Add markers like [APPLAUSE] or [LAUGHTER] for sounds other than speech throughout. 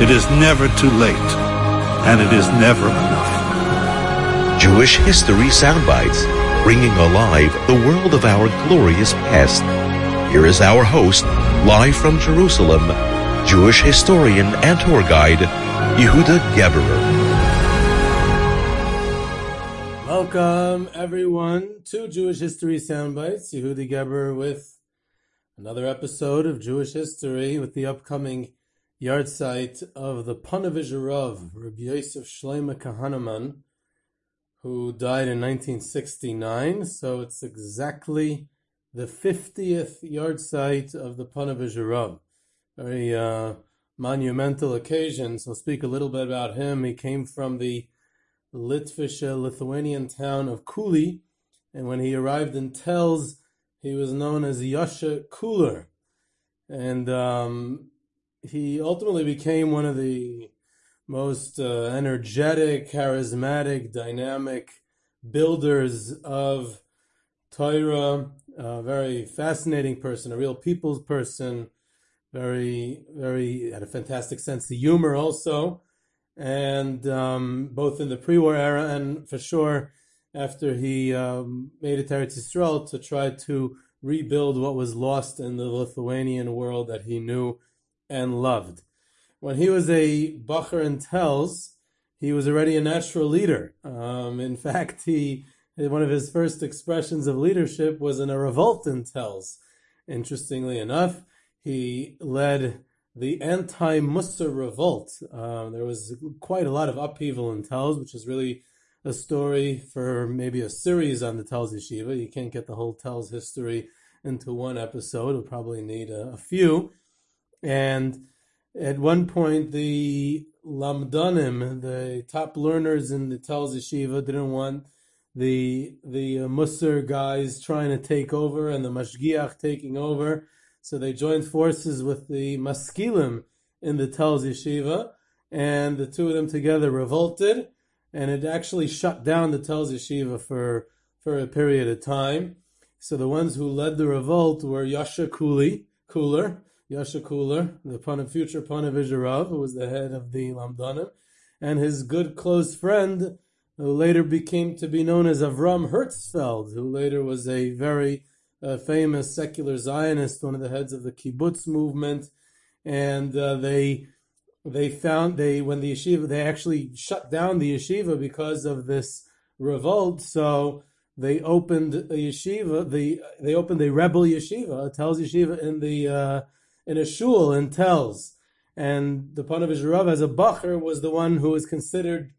It is never too late. And it is never enough. Jewish History Soundbites, bringing alive the world of our glorious past. Here is our host, live from Jerusalem, Jewish historian and tour guide, Yehuda Geberer. Welcome, everyone, to Jewish History Soundbites. Yehuda Geberer with another episode of Jewish History with the upcoming yahrzeit of the Rav, Rabbi Yosef Shlomo Kahaneman, who died in 1969. So it's exactly the 50th yahrzeit of the Rav. Very uh, monumental occasion. So I'll speak a little bit about him. He came from the Litvish Lithuanian town of Kuli, and when he arrived in Telz, he was known as Yasha Kuler, and um, he ultimately became one of the most uh, energetic, charismatic, dynamic builders of Torah. A very fascinating person, a real people's person. Very, very had a fantastic sense of humor also and um, both in the pre-war era and for sure after he um, made it to Eretz Yisrael to try to rebuild what was lost in the Lithuanian world that he knew and loved. When he was a Bacher in Telz, he was already a natural leader. Um, in [LAUGHS] fact, he one of his first expressions of leadership was in a revolt in Telz. Interestingly enough, he led the anti-Musar revolt. Uh, there was quite a lot of upheaval in Telz, which is really a story for maybe a series on the Telz Yeshiva. You can't get the whole Telz history into one episode. It'll probably need a, a few. And at one point, the Lamdanim, the top learners in the Telz Yeshiva, didn't want the the uh, Musar guys trying to take over and the Mashgiach taking over. So they joined forces with the Maskilim in the Telz Yeshiva, and the two of them together revolted, and it actually shut down the Telz Yeshiva for, for a period of time. So the ones who led the revolt were Yasha Kuli, Cooler, Yasha Cooler, the future Ponevezher Rav, who was the head of the Lamdanim, and his good close friend, who later became to be known as Avram Herzfeld, who later was a very a famous secular Zionist, one of the heads of the kibbutz movement, and uh, they they found they when the yeshiva they actually shut down the yeshiva because of this revolt. So they opened a yeshiva. The they opened a rebel yeshiva, Telz yeshiva in the uh, in a shul in Telz, and the Ponevezher Rav as a bacher was the one who was considered,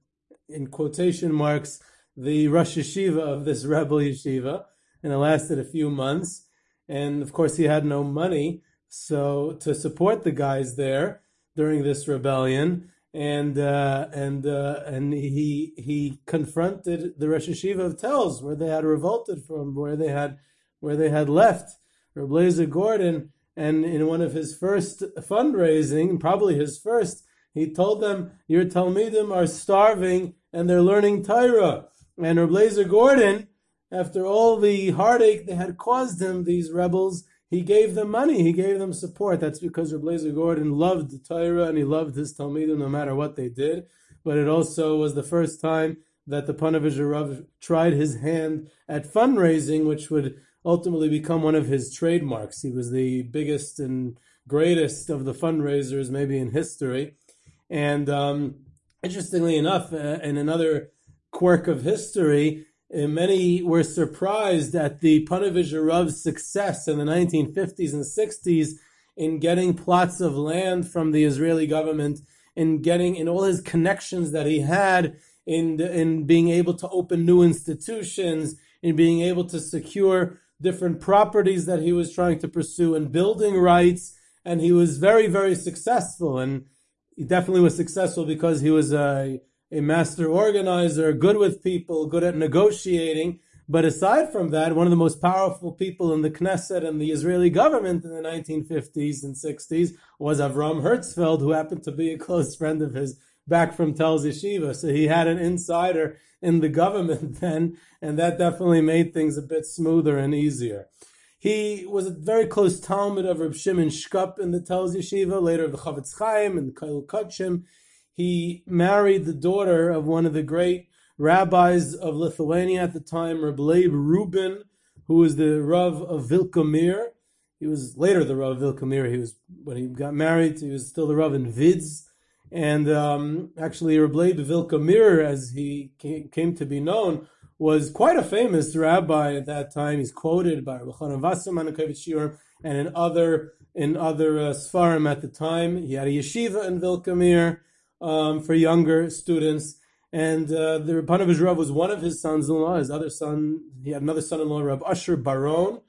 in quotation marks, the Rosh Yeshiva of this [LAUGHS] rebel yeshiva and it lasted a few months. And of course, he had no money, so to support the guys there during this rebellion, and uh, and uh, and he he confronted the Rosh Yeshiva of Telz, where they had revolted from, where they had where they had left. Reb Leizer Gordon, and in one of his first fundraising, probably his first, he told them, "Your Talmidim are starving and they're learning Torah." And Reb Leizer Gordon after all the heartache they had caused him, these rebels, he gave them money, he gave them support. That's because Reb Leizer Gordon loved the Torah and he loved his Talmidim no matter what they did. But it also was the first time that the Ponevezher Rav tried his hand at fundraising, which would ultimately become one of his trademarks. He was the biggest and greatest of the fundraisers, maybe in history. And um, interestingly enough, uh, in another quirk of history, uh, many were surprised at the Panovich Rav's success in the 1950s and 60s in getting plots of land from the Israeli government, in getting in all his connections that he had in in being able to open new institutions, in being able to secure different properties that he was trying to pursue, and building rights. And he was very, very successful. And he definitely was successful because he was a, a master organizer, good with people, good at negotiating. But aside from that, one of the most powerful people in the Knesset and the Israeli government in the 1950s and 60s was Avram Hertzfeld, who happened to be a close friend of his back from Telz Yeshiva. So he had an insider in the government [LAUGHS] then, and that definitely made things a bit smoother and easier. He was a very close Talmud of Reb Shimon Shkop in the Telz Yeshiva, later of the Chofetz Chaim and the Kail Kachim. He married the daughter of one of the great rabbis of Lithuania at the time, Reb Leib Rubin, who was the Rav of Vilkomir. He was later the Rav of Vilkomir. He was when he got married. He was still the Rav in Vids, and um, actually Leib Vilkomir, as he came to be known, was quite a famous rabbi at that time. He's quoted by Rabbi Wasserman and in other in other uh, Sfarim at the time. He had a yeshiva in Vilkomir um, for younger students. And uh, the Rabbanah Rav was one of his sons-in-law. His other son, he had another son-in-law, Rav Usher Baron,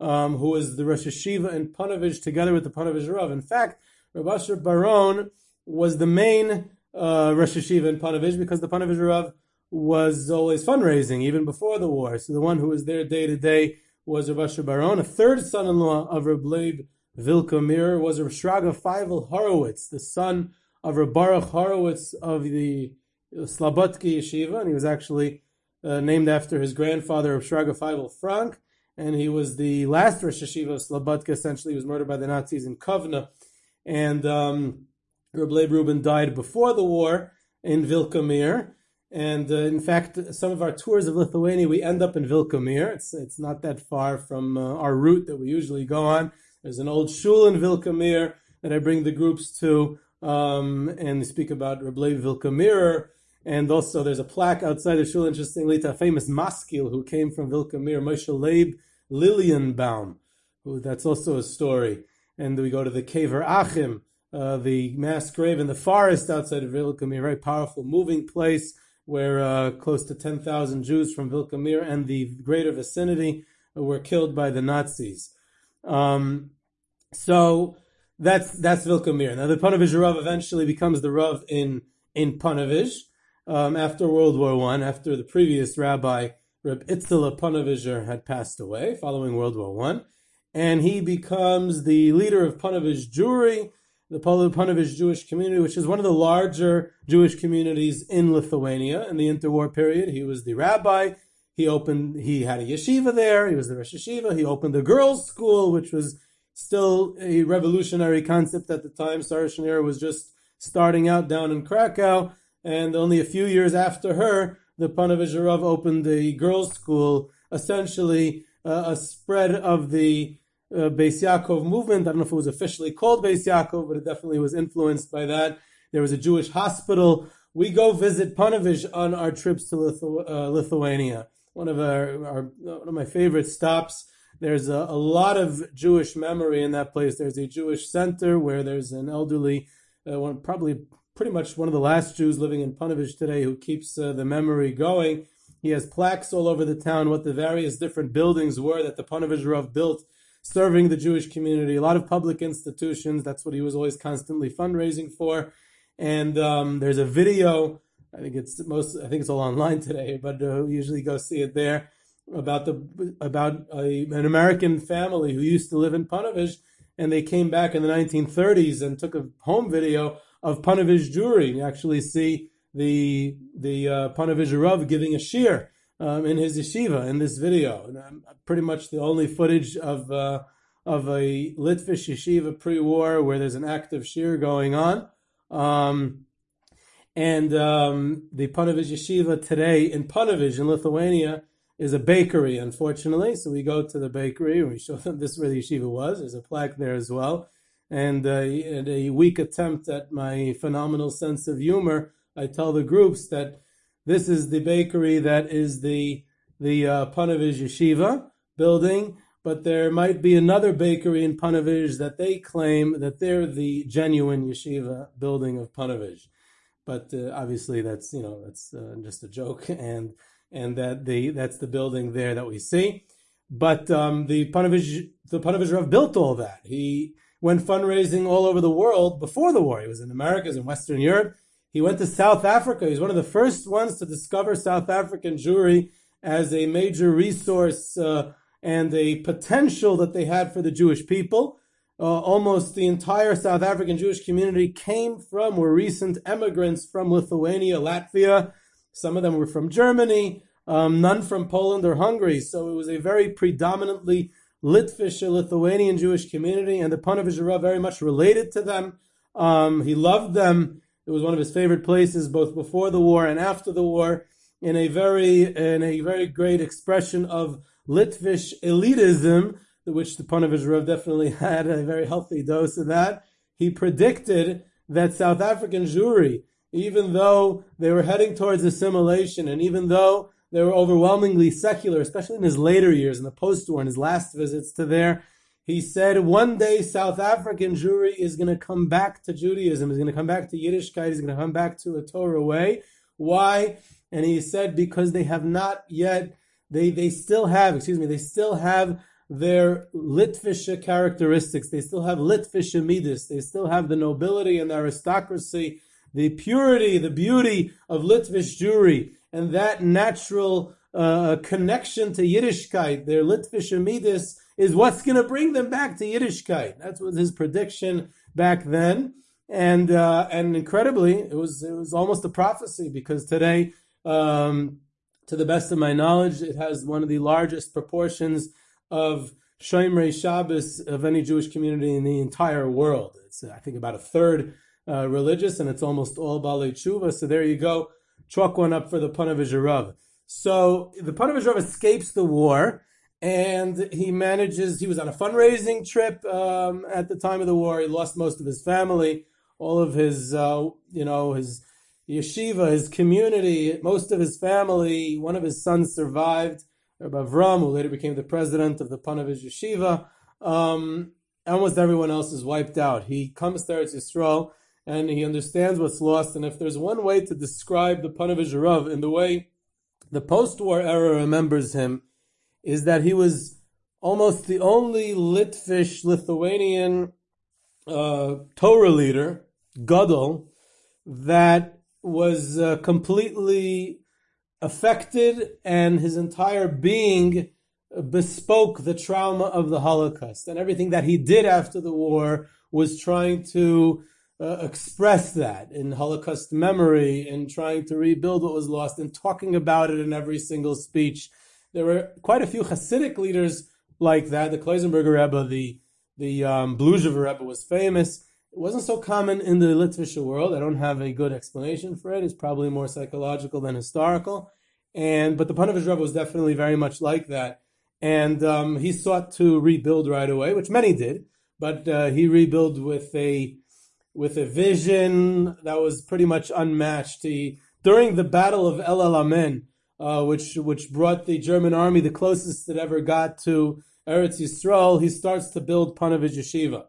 um, who was the Rosh Hashiva in Panovich, together with the Panovich Rav. In fact, Rav Usher Baron was the main uh, Rosh Hashiva in Panovich because the Panovich Rav was always fundraising, even before the war. So the one who was there day to day was Rav Asher Baron. A third son-in-law of Reb Leib Vilkomir was Rav Shraga Feivel Horowitz, the son of Reb Baruch Horowitz of the Slabodki Yeshiva, and he was actually uh, named after his grandfather, Rav Shraga Feivel Frank, and he was the last Rosh Yeshiva of Slabodka. Essentially, he was murdered by the Nazis in Kovna, and um, Reb Leib Rubin died before the war in Vilkomir. And uh, in fact, some of our tours of Lithuania, we end up in Vilkomir. It's, it's not that far from uh, our route that we usually go on. There's an old shul in Vilkomir that I bring the groups to um, and speak about Rabbi Vilkomir. And also there's a plaque outside the shul, interestingly, to a famous maskil who came from Vilkomir, Moshe Leib Lilienblum, who that's also a story. And we go to the Kever Achim, uh, the mass grave in the forest outside of Vilkomir, a very powerful, moving place where uh, close to 10,000 Jews from Vilkomir and the greater vicinity were killed by the Nazis. Um, so that's that's Vilkomir. Now the Panovich Rav eventually becomes the Rav in in Panovich um, after World War One, after the previous rabbi Reb Itzela Panovizer had passed away following World War One, and he becomes the leader of Panovich Jewry the Panovich Jewish community, which is one of the larger Jewish communities in Lithuania in the interwar period. He was the rabbi. He opened, he had a yeshiva there. He was the Rosh Yeshiva. He opened a girls' school, which was still a revolutionary concept at the time. Sarah was just starting out down in Krakow. And only a few years after her, the Panovich opened a girls' school, essentially uh, a spread of the uh, Beis Yaakov movement. I don't know if it was officially called Beis Yaakov, but it definitely was influenced by that. There was a Jewish hospital. We go visit Panovich on our trips to Lithu- uh, Lithuania. One of our, our, one of my favorite stops. There's a, a, lot of Jewish memory in that place. There's a Jewish center where there's an elderly, uh, one, probably pretty much one of the last Jews living in Panovich today who keeps uh, the memory going. He has plaques all over the town what the various different buildings were that the Panovich Rav built serving the Jewish community, a lot of public institutions. That's what he was always constantly fundraising for. And um, there's a video. I think it's most. I think it's all online today, but uh, usually go see it there about the about a, an American family who used to live in Panovich, and they came back in the 1930s and took a home video of Panovich Jewry. You actually see the the uh, Panovich Rav giving a shiur um, in his yeshiva in this video. And, um, pretty much the only footage of uh, of a Litvish yeshiva pre-war where there's an active shiur going on. Um, and um, the Panovich yeshiva today in Panovich in Lithuania is a bakery, unfortunately. So we go to the bakery and we show them this is where the yeshiva was. There's a plaque there as well. and uh, in a weak attempt at my phenomenal sense of humor, I tell the groups that this is the bakery that is the the uh, Yeshiva building, but there might be another bakery in Panovich that they claim that they're the genuine yeshiva building of Panovich. But uh, obviously, that's you know that's uh, just a joke, [LAUGHS] and and that the that's the building there that we see. But um, the Panovich the Panovich Rav built all that. He went fundraising all over the world before the war. He was in Americas and Western Europe. He went to South Africa. He was one of the first ones to discover South African Jewry as a major resource uh, and a potential that they had for the Jewish people. Uh, almost the entire South African Jewish community came from, were recent emigrants from Lithuania, Latvia. Some of them were from Germany, um, none from Poland or Hungary. So it was a very predominantly Litvish Lithuanian Jewish community, and the Panovich very much related to them. Um, he loved them. It was one of his favorite places, both before the war and after the war, in a very in a very great expression of Litvish elitism, which the Panovich definitely [LAUGHS] had a very healthy dose of that. He predicted that South African Jewry, even though they were heading towards assimilation, and even though they were overwhelmingly secular, especially in his later years, in the post-war, in his last visits to there, he said one day South African Jewry is going to come back to Judaism, is going to come back to Yiddishkeit, is going to come back to a Torah way. Why? And he said because they have not yet they they still have, excuse me, they still have their Litvish characteristics. They still have Litvish midas. They still have the nobility and the aristocracy, the purity, the beauty of Litvish Jewry, and that natural uh, connection to Yiddishkeit, their Litvish midas, is what's going to bring them back to Yiddishkeit. That was his prediction back then, and uh, and incredibly, it was it was almost a prophecy because today. Um, to the best of my knowledge, it has one of the largest proportions of Shomrei Shabbos of any Jewish community in the entire world. It's, I think, about a third uh, religious, and it's almost all Balei Tshuva. So there you go. Chalk one up for the Panovich Rav. So the Panovich Rav escapes the war, and he manages. He was on a fundraising trip um, at the time of the war. He lost most of his family, all of his, uh, you know, his yeshiva, his community, most of his family. One of his sons survived, Rabbi Avram, who later became the president of the Panovich Yeshiva. Um, almost everyone else is wiped out. He comes there to Yisrael and he understands what's lost. And if there's one way to describe the Panovich Rav in the way the post-war era remembers him, is that he was almost the only Litvish Lithuanian uh, Torah leader, Gadol, that was uh, completely affected and his entire being bespoke the trauma of the Holocaust. And everything that he did after the war was trying to uh, express that in Holocaust memory and trying to rebuild what was lost and talking about it in every single speech. There were quite a few Hasidic leaders like that. The Klausenberger Rebbe, the the um, Rebbe was famous. It wasn't so common in the Litvish world. I don't have a good explanation for it. It's probably more psychological than historical. And but the Panovich Rebbe was definitely very much like that. And um, he sought to rebuild right away, which many did. But uh, he rebuilt with a with a vision that was pretty much unmatched. He during the Battle of El Alamein, uh, which which brought the German army the closest it ever got to Eretz Yisrael, he starts to build Panovich Yeshiva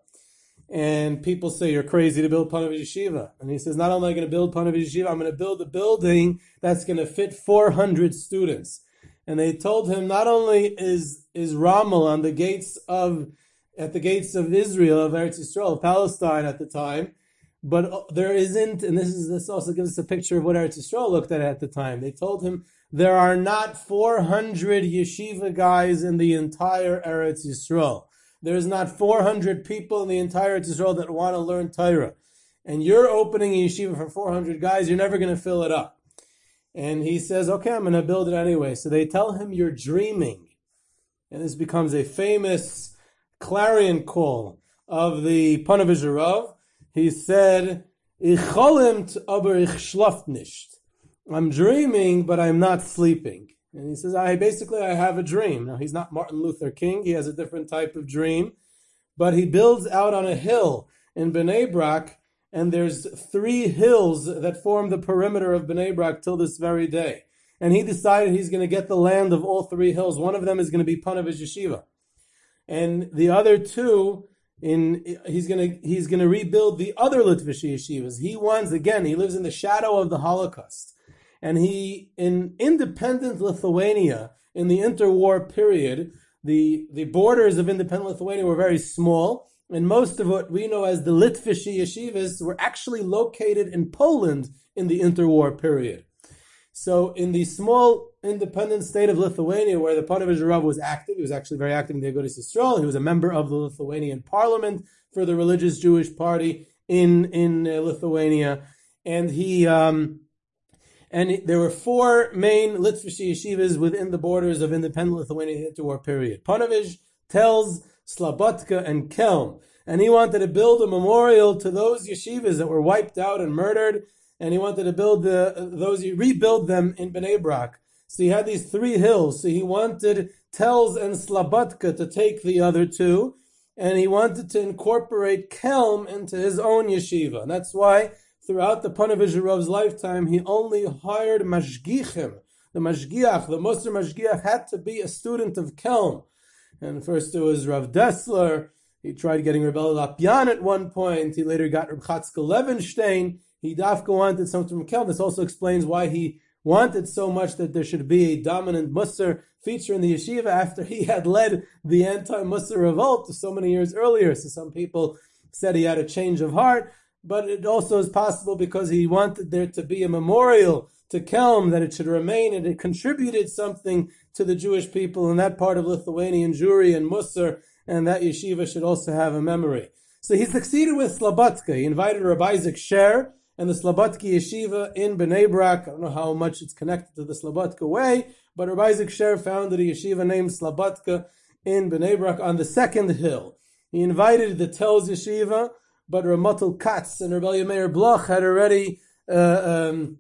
and people say you're crazy to build Panovich Yeshiva. And he says, not only am I going to build Panovich Yeshiva, I'm going to build a building that's going to fit 400 students. And they told him not only is is Rommel on the gates of at the gates of Israel of Eretz Yisrael, of Palestine at the time, but there isn't, and this is this also gives us a picture of what Eretz Yisrael looked at at the time. They told him there are not 400 yeshiva guys in the entire Eretz Yisrael. There's not 400 people in the entire Israel that want to learn Torah. And you're opening a yeshiva for 400 guys, you're never going to fill it up. And he says, okay, I'm going to build it anyway. So they tell him, you're dreaming. And this becomes a famous clarion call of the Panovich Rav. He said, Ich aber ich schlaft nicht. I'm dreaming, but I'm not sleeping. And he says, I basically I have a dream. Now he's not Martin Luther King. He has a different type of dream. but he builds out on a hill in Bnei Brak, and there's three hills that form the perimeter of Bnei Brak till this very day. And he decided he's going to get the land of all three hills. One of them is going to be Panovich Yeshiva, and the other two in he's gonna he's gonna rebuild the other Litvish yeshivas. He wants again. He lives in the shadow of the Holocaust, and he in independent Lithuania in the interwar period. The the borders of independent Lithuania were very small, and most of what we know as the Litvish yeshivas were actually located in Poland in the interwar period. So in the small independent state of Lithuania, where the Panovich was active, he was actually very active in the Agudas Yisrael. He was a member of the Lithuanian Parliament for the religious Jewish party in in uh, Lithuania, and he um, and there were four main Litvish yeshivas within the borders of independent Lithuania interwar period. Panovich Telz Slabodka and Kelm, and he wanted to build a memorial to those yeshivas that were wiped out and murdered and he wanted to build the those rebuild them in Bnei Brak. So he had these three hills. So he wanted Telz and Slabodka to take the other two, and he wanted to incorporate Kelm into his own yeshiva. And that's why throughout the Panovich lifetime, he only hired mashgichim. The mashgiach, the Musar mashgiach, had to be a student of Kelm. And first it was Rav Dessler. He tried getting Rebbe Lopian at one point. He later got Reb Chatzkel Levenstein he dafka wanted something from Kelm. This also explains why he wanted so much that there should be a dominant Musar feature in the yeshiva after he had led the anti-Musar revolt so many years earlier. So some people said he had a change of heart, but it also is possible because he wanted there to be a memorial to Kelm that it should remain and it contributed something to the Jewish people in that part of Lithuanian Jewry and Musar, and that yeshiva should also have a memory. So he succeeded with Slabodka. He invited Rabbi Isaac Sher, and the Slobodki Yeshiva in Bnei Brak. I don't know how much it's connected to the Slobodka way, but Rabbi Isaac Sher founded a yeshiva named Slobodka in Bnei Brak on the second hill. He invited the Telz Yeshiva, but Rav Motel Katz and Rabbi Meir Bloch had already uh, um,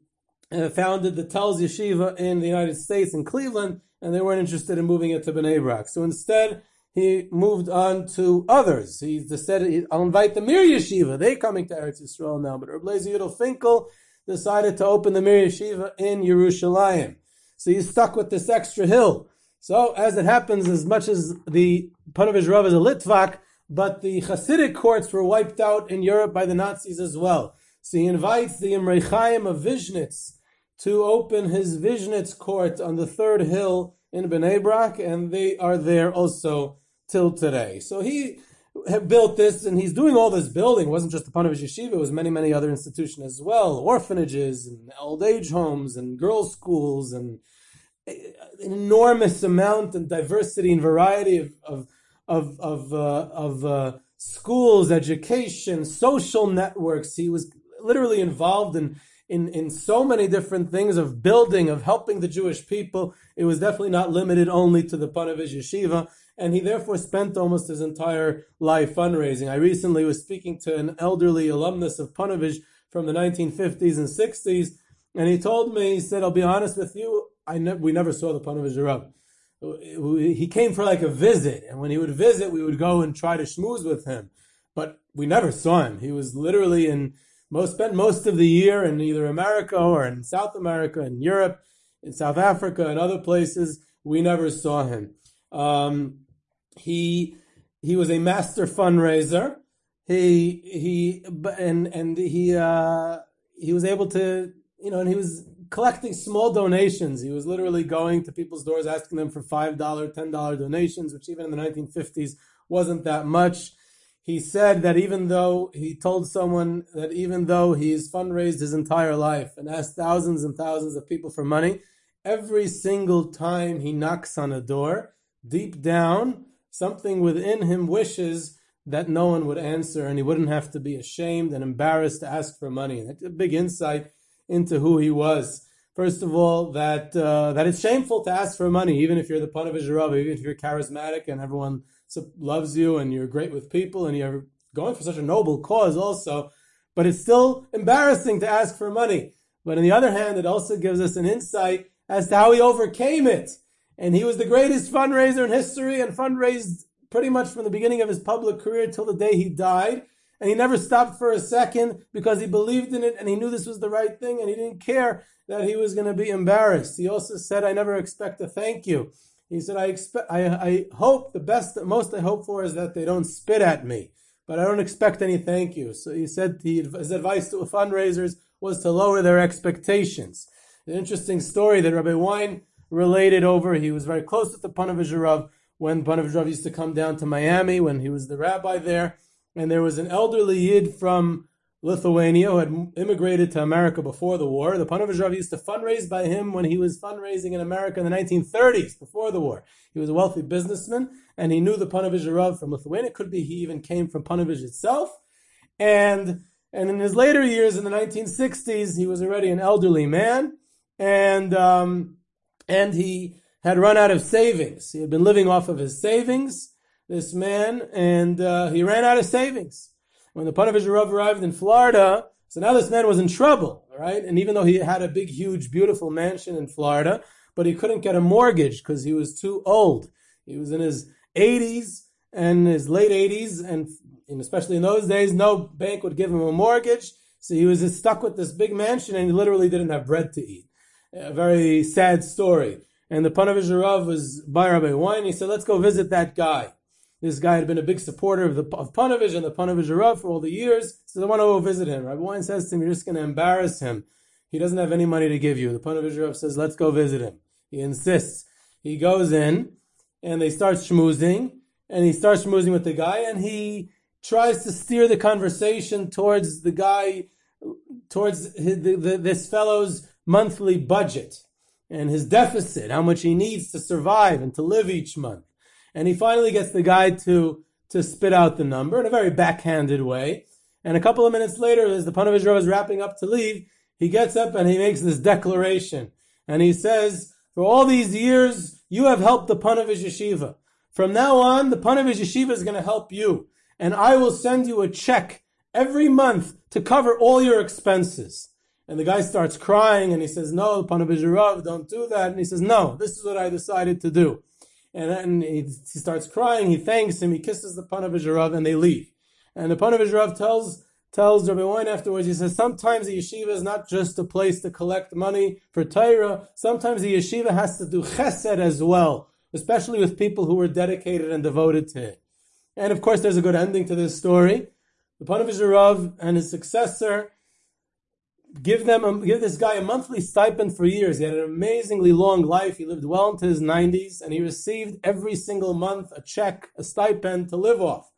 uh, founded the Telz Yeshiva in the United States in Cleveland, and they weren't interested in moving it to Bnei Brak. So instead, he moved on to others. He said, I'll invite the Mir Yeshiva. They're coming to Eretz Yisrael now. But Rabbi Yudel Finkel decided to open the Mir Yeshiva in Yerushalayim. So he's stuck with this extra hill. So as it happens, as much as the Panovich Rav is a Litvak, but the Hasidic courts were wiped out in Europe by the Nazis as well. So he invites the Imrei Chaim of Vizhnitz to open his Vizhnitz court on the third hill in Bnei Brak, and they are there also till today. So he built this, and he's doing all this building. It wasn't just the Panovich Yeshiva; it was many, many other institutions as well, orphanages and old age homes and girls' schools and eh, an enormous amount and diversity and variety of of of of, uh, of uh, schools, education, social networks. He was literally involved in in, in so many different things of building, of helping the Jewish people. It was definitely not limited only to the Panovich Yeshiva, and he therefore spent almost his entire life fundraising. I recently was speaking to an elderly alumnus of Panovich from the 1950s and 60s, and he told me, he said, I'll be honest with you, I ne- we never saw the Panovich Rav. He came for like a visit, and when he would visit, we would go and try to schmooze with him. But we never saw him. He was literally in most spent most of the year in either America or in South America, in Europe, in South Africa, and other places. We never saw him. Um, he he was a master fundraiser. He he and and he uh, he was able to you know and he was collecting small donations. He was literally going to people's doors asking them for five dollar, ten dollar donations, which even in the 1950s wasn't that much he said that even though he told someone that even though he's fundraised his entire life and asked thousands and thousands of people for money, every single time he knocks on a door, deep down, something within him wishes that no one would answer and he wouldn't have to be ashamed and embarrassed to ask for money. That's a big insight into who he was. First of all, that uh, that it's shameful to ask for money, even if you're the Panovich Rav, even if you're charismatic and everyone loves you and you're great with people and you're going for such a noble cause also, but it's still embarrassing to ask for money. But on the other hand, it also gives us an insight as to how he overcame it. And he was the greatest fundraiser in history and fundraised pretty much from the beginning of his public career till the day he died. And he never stopped for a second because he believed in it and he knew this was the right thing and he didn't care that he was going to be embarrassed. He also said, I never expect a thank you. He said, I expect, I, I hope the best, the most I hope for is that they don't spit at me, but I don't expect any thank you. So he said he, his advice to fundraisers was to lower their expectations. An interesting story that Rabbi Wein related over. He was very close with the Panovich when Panovich used to come down to Miami when he was the rabbi there. And there was an elderly Yid from Lithuania who had immigrated to America before the war. The Panovich Rav used to fundraise by him when he was fundraising in America in the 1930s, before the war. He was a wealthy businessman, and he knew the Panovich Rav from Lithuania. Could be he even came from Panovich itself. And, and in his later years, in the 1960s, he was already an elderly man, and, um, and he had run out of savings. He had been living off of his savings, this man, and uh, he ran out of savings. When the Panovich Rav arrived in Florida, so now this man was in trouble, right? And even though he had a big, huge, beautiful mansion in Florida, but he couldn't get a mortgage because he was too old. He was in his 80s and his late 80s, and, and especially in those days, no bank would give him a mortgage. So he was stuck with this big mansion and he literally didn't have bread to eat. A very sad story. And the Panovich Rav was by Rabbi Wein. He said, let's go visit that guy. This guy had been a big supporter of the of Panovich and the Panovich Rav for all the years. So they want to go visit him. Rabbi Wein says to him, you're just going to embarrass him. He doesn't have any money to give you. The Panovich Rav says, let's go visit him. He insists. He goes in and they start schmoozing and he starts schmoozing with the guy and he tries to steer the conversation towards the guy, towards his, the, the, this fellow's monthly budget and his deficit, how much he needs to survive and to live each month. And he finally gets the guy to, to spit out the number in a very backhanded way. And a couple of minutes later, as the Panovich Rav is wrapping up to leave, he gets up and he makes this declaration. And he says, for all these years, you have helped the Panovich Yeshiva. From now on, the Panovich Yeshiva is going to help you. And I will send you a check every month to cover all your expenses. And the guy starts crying and he says, no, Panovich Rav, don't do that. And he says, no, this is what I decided to do. And then he, he starts crying, he thanks him, he kisses the Panovich Rav and they leave. And the Panovich Rav tells, tells Rabbi Wein afterwards, he says, sometimes the yeshiva is not just a place to collect money for Torah, sometimes the yeshiva has to do chesed as well, especially with people who were dedicated and devoted to it. And of course, there's a good ending to this story. The Panovich Rav and his successor give them a, give this guy a monthly stipend for years. He had an amazingly long life. He lived well into his 90s, and he received every single month a check, a stipend to live off.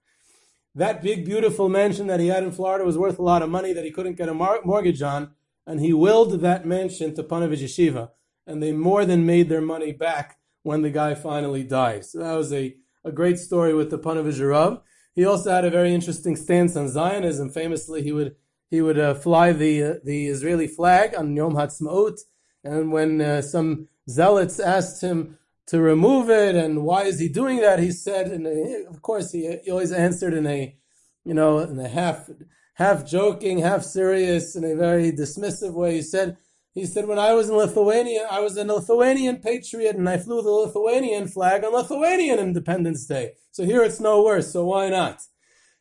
That big, beautiful mansion that he had in Florida was worth a lot of money that he couldn't get a mar- mortgage on, and he willed that mansion to Panovich Yeshiva, and they more than made their money back when the guy finally died. So that was a, a great story with the Panovich Rav. He also had a very interesting stance on Zionism. Famously, he would he would uh, fly the uh, the Israeli flag on Yom Ha'atzmaut, and when uh, some zealots asked him to remove it and why is he doing that, he said, and of course he, he always answered in a, you know, in a half half joking, half serious, in a very dismissive way. He said. He said, when I was in Lithuania, I was a Lithuanian patriot and I flew the Lithuanian flag on Lithuanian Independence Day. So here it's no worse, so why not?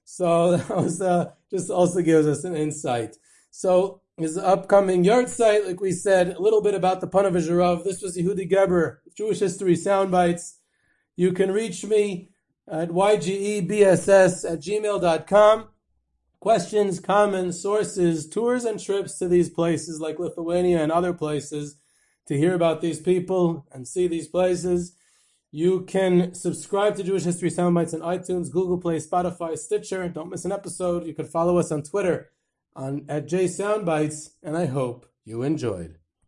So [LAUGHS] that was uh, just also gives us an insight. So his upcoming yahrzeit, like we said, a little bit about the Panovich Rav. This was Yehuda Geberer, Jewish History Soundbites. You can reach me at ygebss at gmail.com. Questions, comments, sources, tours and trips to these places like Lithuania and other places to hear about these people and see these places. You can subscribe to Jewish History Soundbites on iTunes, Google Play, Spotify, Stitcher. Don't miss an episode. You can follow us on Twitter on at J Soundbites, and I hope you enjoyed.